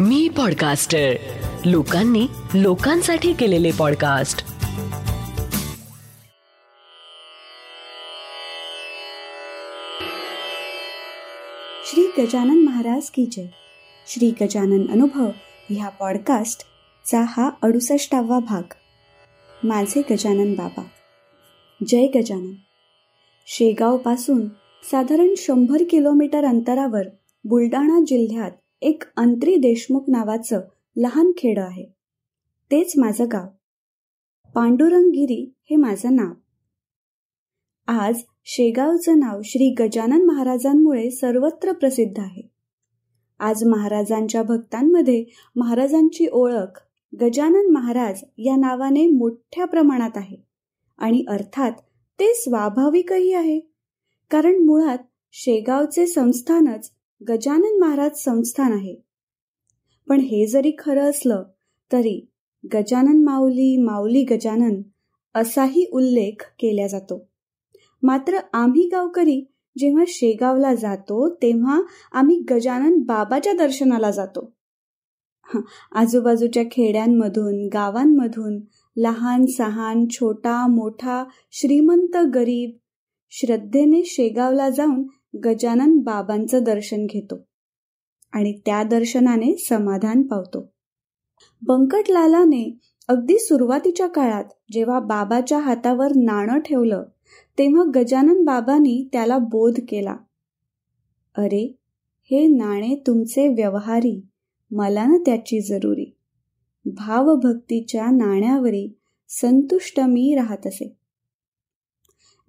मी podcaster लोकांनी लोकांसाठी केलेले पॉडकास्ट श्री गजानन महाराज की जय. श्री गजानन अनुभव ह्या पॉडकास्टचा हा अडुसष्टावा भाग. माझे गजानन बाबा. जय गजानन. शेगावपासून साधारण शंभर किलोमीटर अंतरावर बुलढाणा जिल्ह्यात एक अंत्री देशमुख नावाचं लहान खेडं आहे. तेच माझं गाव. पांडुरंगगिरी हे माझं नाव. आज शेगावचं नाव श्री गजानन महाराजांमुळे सर्वत्र प्रसिद्ध आहे. आज महाराजांच्या भक्तांमध्ये महाराजांची ओळख गजानन महाराज या नावाने मोठ्या प्रमाणात आहे आणि अर्थात ते स्वाभाविकही आहे. कारण मुळात शेगावचे संस्थानच गजानन महाराज संस्थान आहे. पण हे जरी खरं असलं तरी गजानन माऊली माऊली गजानन असाही उल्लेख केला जातो. मात्र आम्ही गावकरी जेव्हा शेगावला जातो तेव्हा आम्ही गजानन बाबाच्या दर्शनाला जातो. आजूबाजूच्या खेड्यांमधून गावांमधून लहान सहान छोटा मोठा श्रीमंत गरीब श्रद्धेने शेगावला जाऊन गजानन बाबांचं दर्शन घेतो आणि त्या दर्शनाने समाधान पावतो. बंकटलालाने अगदी सुरुवातीच्या काळात जेव्हा बाबाच्या हातावर नाणं ठेवलं तेव्हा गजानन बाबांनी त्याला बोध केला. अरे हे नाणे तुमचे व्यवहारी मला ना त्याची जरुरी. भावभक्तीच्या नाण्यावरी संतुष्ट मी राहत असे.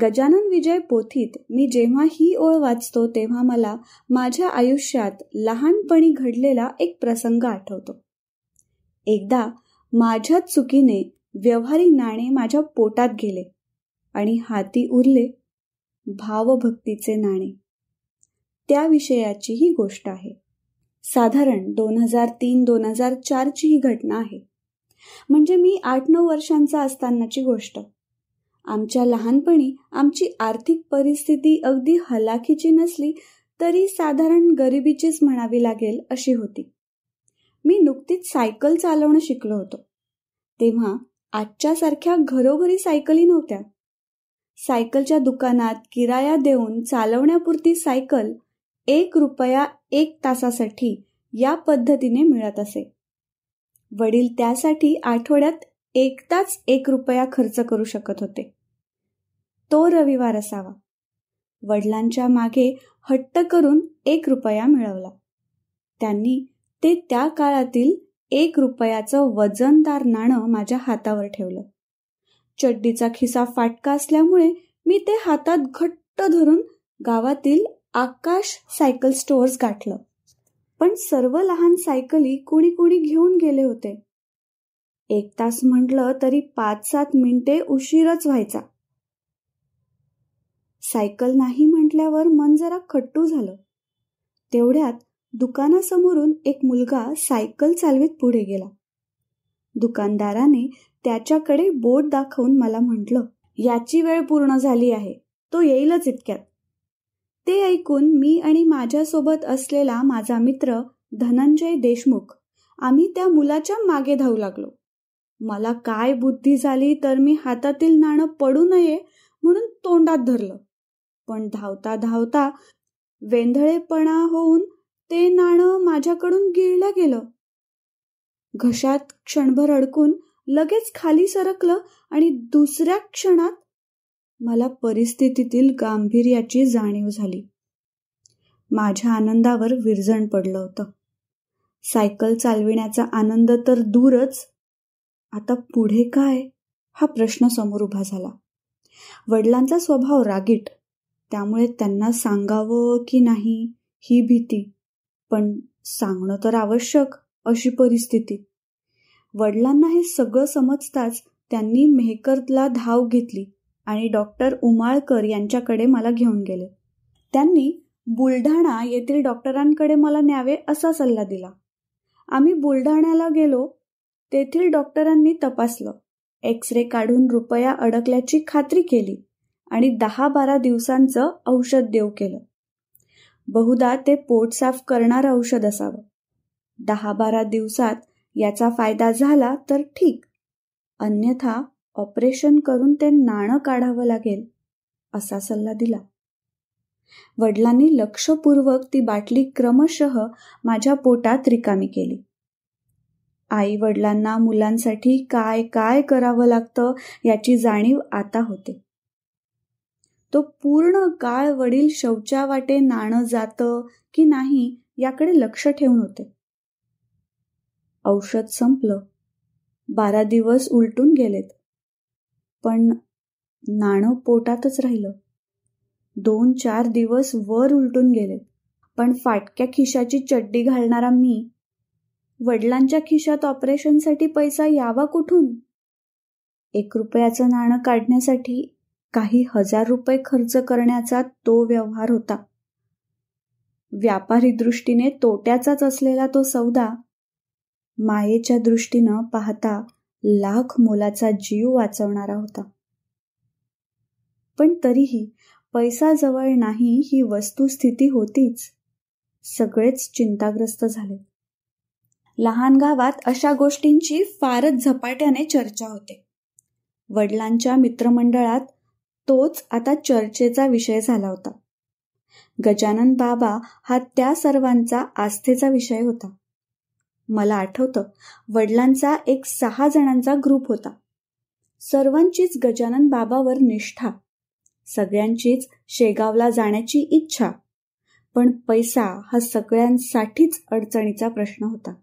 गजानन विजय पोथीत मी जेव्हा ही ओळ वाचतो तेव्हा मला माझ्या आयुष्यात लहानपणी घडलेला एक प्रसंग आठवतो. एकदा माझ्या चुकीने व्यवहारी नाणे माझ्या पोटात गेले आणि हाती उरले भावभक्तीचे नाणे. त्या विषयाची ही गोष्ट आहे. साधारण दोन हजार तीन दोन हजार चारची ही घटना आहे. म्हणजे मी आठ नऊ वर्षांचा असतानाची गोष्ट. आमच्या लहानपणी आमची आर्थिक परिस्थिती अगदी हलाखीची नसली तरी साधारण गरिबीचीच म्हणावी लागेल अशी होती. मी नुकतीच सायकल चालवणं शिकलो होतो. तेव्हा आजच्या सारख्या घरोघरी सायकली नव्हत्या. सायकलच्या दुकानात किराया देऊन चालवण्यापुरती सायकल एक रुपया एक तासासाठी या पद्धतीने मिळत असे. वडील त्यासाठी आठवड्यात एकदाच एक रुपया खर्च करू शकत होते. तो रविवार असावा. वडिलांच्या मागे हट्ट करून एक रुपया मिळवला. त्यांनी ते त्या काळातील एक रुपयाचं वजनदार नाणं माझ्या हातावर ठेवलं. चड्डीचा खिसा फाटका असल्यामुळे मी ते हातात घट्ट धरून गावातील आकाश सायकल स्टोअर्स गाठलं. पण सर्व लहान सायकली कुणी कुणी घेऊन गेले होते. एक तास म्हटलं तरी पाच सात मिनिटे उशीरच व्हायचा. सायकल नाही म्हटल्यावर मन जरा खट्टू झालं. तेवढ्यात दुकानासमोरून एक मुलगा सायकल चालवीत पुढे गेला. दुकानदाराने त्याच्याकडे बोट दाखवून मला म्हटलं याची वेळ पूर्ण झाली आहे. तो येईलच इतक्यात. ते ऐकून मी आणि माझ्यासोबत असलेला माझा मित्र धनंजय देशमुख आम्ही त्या मुलाच्या मागे धावू लागलो. मला काय बुद्धी झाली तर मी हातातील नाणं पडू नये म्हणून तोंडात धरलं. पण धावता धावता वेंधळेपणा होऊन ते नाणं माझ्याकडून गिळलं गेलं. घशात क्षणभर अडकून लगेच खाली सरकलं आणि दुसऱ्या क्षणात मला परिस्थितीतील गांभीर्याची जाणीव झाली. माझ्या आनंदावर विरजण पडलं होतं. सायकल चालविण्याचा आनंद तर दूरच आता पुढे काय? हा प्रश्न समोर उभा झाला. वडिलांचा स्वभाव रागीट त्यामुळे त्यांना सांगावं की नाही ही भीती. पण सांगणं तर आवश्यक अशी परिस्थिती. वडिलांना हे सगळं समजताच त्यांनी मेहकरला धाव घेतली आणि डॉक्टर उमाळकर यांच्याकडे मला घेऊन गेले. त्यांनी बुलढाणा येथील डॉक्टरांकडे मला न्यावे असा सल्ला दिला. आम्ही बुलढाण्याला गेलो तेथील डॉक्टरांनी तपासलं. एक्स रे काढून रुपया अडकल्याची खात्री केली आणि दहा बारा दिवसांचं औषध देऊ केलं. बहुधा ते पोट साफ करणारं औषध असावं. दहा बारा दिवसात याचा फायदा झाला तर ठीक. अन्यथा ऑपरेशन करून ते नाणं काढावं लागेल असा सल्ला दिला. वडिलांनी लक्षपूर्वक ती बाटली क्रमशः माझ्या पोटात रिकामी केली. आई वडिलांना मुलांसाठी काय काय करावं लागतं याची जाणीव आता होते. तो पूर्ण काळ वडील शौचा वाटे नाणं जातं की नाही याकडे लक्ष ठेवून होते. औषध संपलं. बारा दिवस उलटून गेलेत. पण नाणं पोटातच राहिलं. दोन चार दिवस वर उलटून गेलेत. पण फाटक्या खिशाची चड्डी घालणारा मी वडिलांच्या खिशात ऑपरेशनसाठी पैसा यावा कुठून? एक रुपयाचं नाणं काढण्यासाठी काही हजार रुपये खर्च करण्याचा तो व्यवहार होता. व्यापारी दृष्टीने तोट्याचाच असलेला तो सौदा मायेच्या दृष्टीनं पाहता लाख मोलाचा जीव वाचवणारा होता. पण तरीही पैसा जवळ नाही ही वस्तुस्थिती होतीच. सगळेच चिंताग्रस्त झाले. लहान गावात अशा गोष्टींची फारच झपाट्याने चर्चा होते. वडिलांच्या मित्रमंडळात तोच आता चर्चेचा विषय झाला होता. गजानन बाबा हा त्या सर्वांचा आस्थेचा विषय होता. मला आठवतं वडिलांचा एक सहा जणांचा ग्रुप होता. सर्वांचीच गजानन बाबावर निष्ठा सगळ्यांचीच शेगावला जाण्याची इच्छा पण पैसा हा सगळ्यांसाठीच अडचणीचा प्रश्न होता.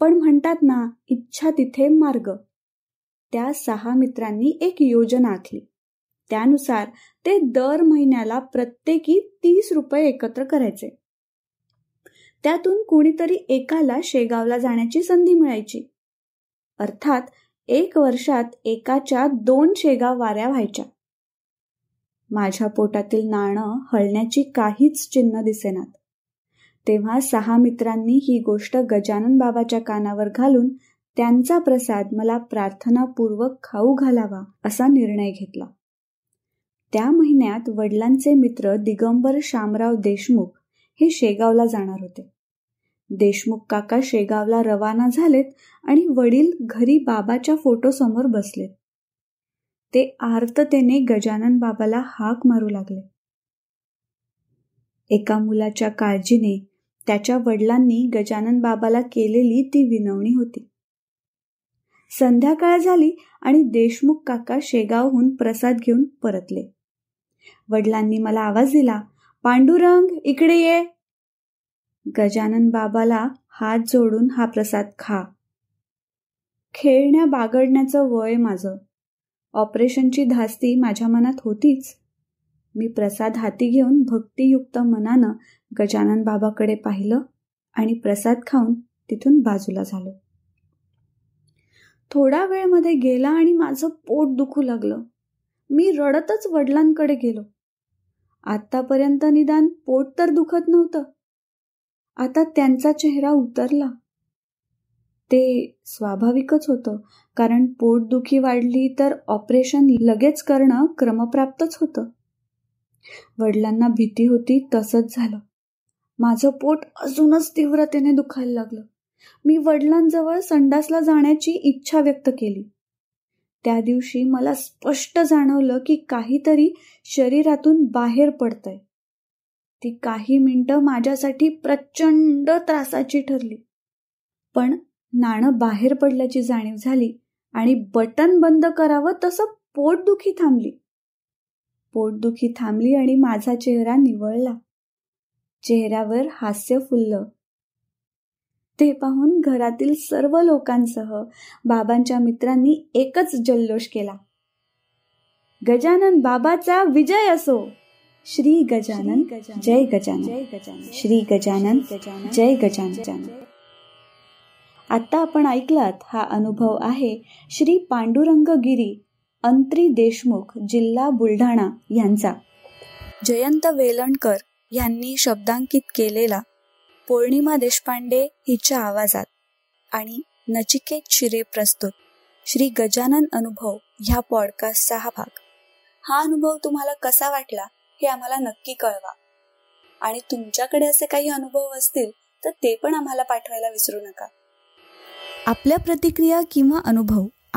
पण म्हणतात ना इच्छा तिथे मार्ग. त्या सहा मित्रांनी एक योजना आखली. त्यानुसार ते दर महिन्याला प्रत्येकी तीस रुपये एकत्र करायचे. त्यातून कुणीतरी एकाला शेगावला जाण्याची संधी मिळायची. अर्थात एक वर्षात एकाच्या दोन शेगाव वाऱ्या व्हायच्या. माझ्या पोटातील नाणं हळण्याची काहीच चिन्ह दिसेनात. तेव्हा सहा मित्रांनी ही गोष्ट गजानन बाबाच्या कानावर घालून त्यांचा प्रसाद मला प्रार्थनापूर्वक खाऊ घालावा असा निर्णय घेतला. त्या महिन्यात वडिलांचे मित्र दिगंबर शामराव देशमुख हे शेगावला जाणार होते. देशमुख काका शेगावला रवाना झालेत आणि वडील घरी बाबाच्या फोटोसमोर बसलेत. ते आर्ततेने गजानन बाबाला हाक मारू लागले. एका मुलाच्या काळजीने त्याच्या वडिलांनी गजानन बाबाला केलेली ती विनवणी होती. संध्याकाळ झाली आणि देशमुख काका शेगावहून प्रसाद घेऊन परतले. वडिलांनी मला आवाज दिला पांडुरंग इकडे ये. गजानन बाबाला हात जोडून हा प्रसाद खा. खेळण्या बागडण्याचं वय माझं. ऑपरेशनची धास्ती माझ्या मनात होतीच. मी प्रसाद हाती घेऊन भक्तियुक्त मनानं गजानन बाबाकडे पाहिलं आणि प्रसाद खाऊन तिथून बाजूला झालो. थोडा वेळमध्ये गेला आणि माझं पोट दुखू लागलं. मी रडतच वडिलांकडे गेलो. आतापर्यंत निदान पोट तर दुखत नव्हतं. आता त्यांचा चेहरा उतरला. ते स्वाभाविकच होतं कारण पोटदुखी वाढली तर ऑपरेशन लगेच करणं क्रमप्राप्तच होतं. वडिलांना भीती होती तसंच झालं. माझं पोट अजूनच तीव्रतेने दुखायला लागलं. मी वडिलांजवळ संडासला जाण्याची इच्छा व्यक्त केली. त्या दिवशी मला स्पष्ट जाणवलं की काहीतरी शरीरातून बाहेर पडतंय. ती काही मिनिटं माझ्यासाठी प्रचंड त्रासाची ठरली. पण नाणं बाहेर पडल्याची जाणीव झाली आणि बटन बंद करावं तसं पोटदुखी थांबली. पोटदुखी थांबली आणि माझा चेहरा निवळला. चेहऱ्यावर हास्य फुललं. ते पाहून घरातील सर्व लोकांसह बाबांच्या मित्रांनी एकच जल्लोष केला. गजानन बाबाचा विजय असो. श्री गजानन जय गजानन. श्री गजानन जय गजानन. आता आपण ऐकलात हा अनुभव आहे श्री पांडुरंग गिरी अंत्री देशमुख जिल्हा बुलढाणा यांचा. जयंत वेलणकर यांनी शब्दांकित केलेला पौर्णिमा देशपांडे हिच्या आवाजात आणि नचिकेत शिरे प्रस्तुत. श्री गजानन अनुभव ह्या पॉडकास्टचा हा भाग. हा अनुभव तुम्हाला कसा वाटला हे आम्हाला नक्की कळवा. आणि तुमच्याकडे असे काही अनुभव असतील तर ते पण आम्हाला पाठवायला विसरू नका. आपल्या प्रतिक्रिया किंवा अनुभव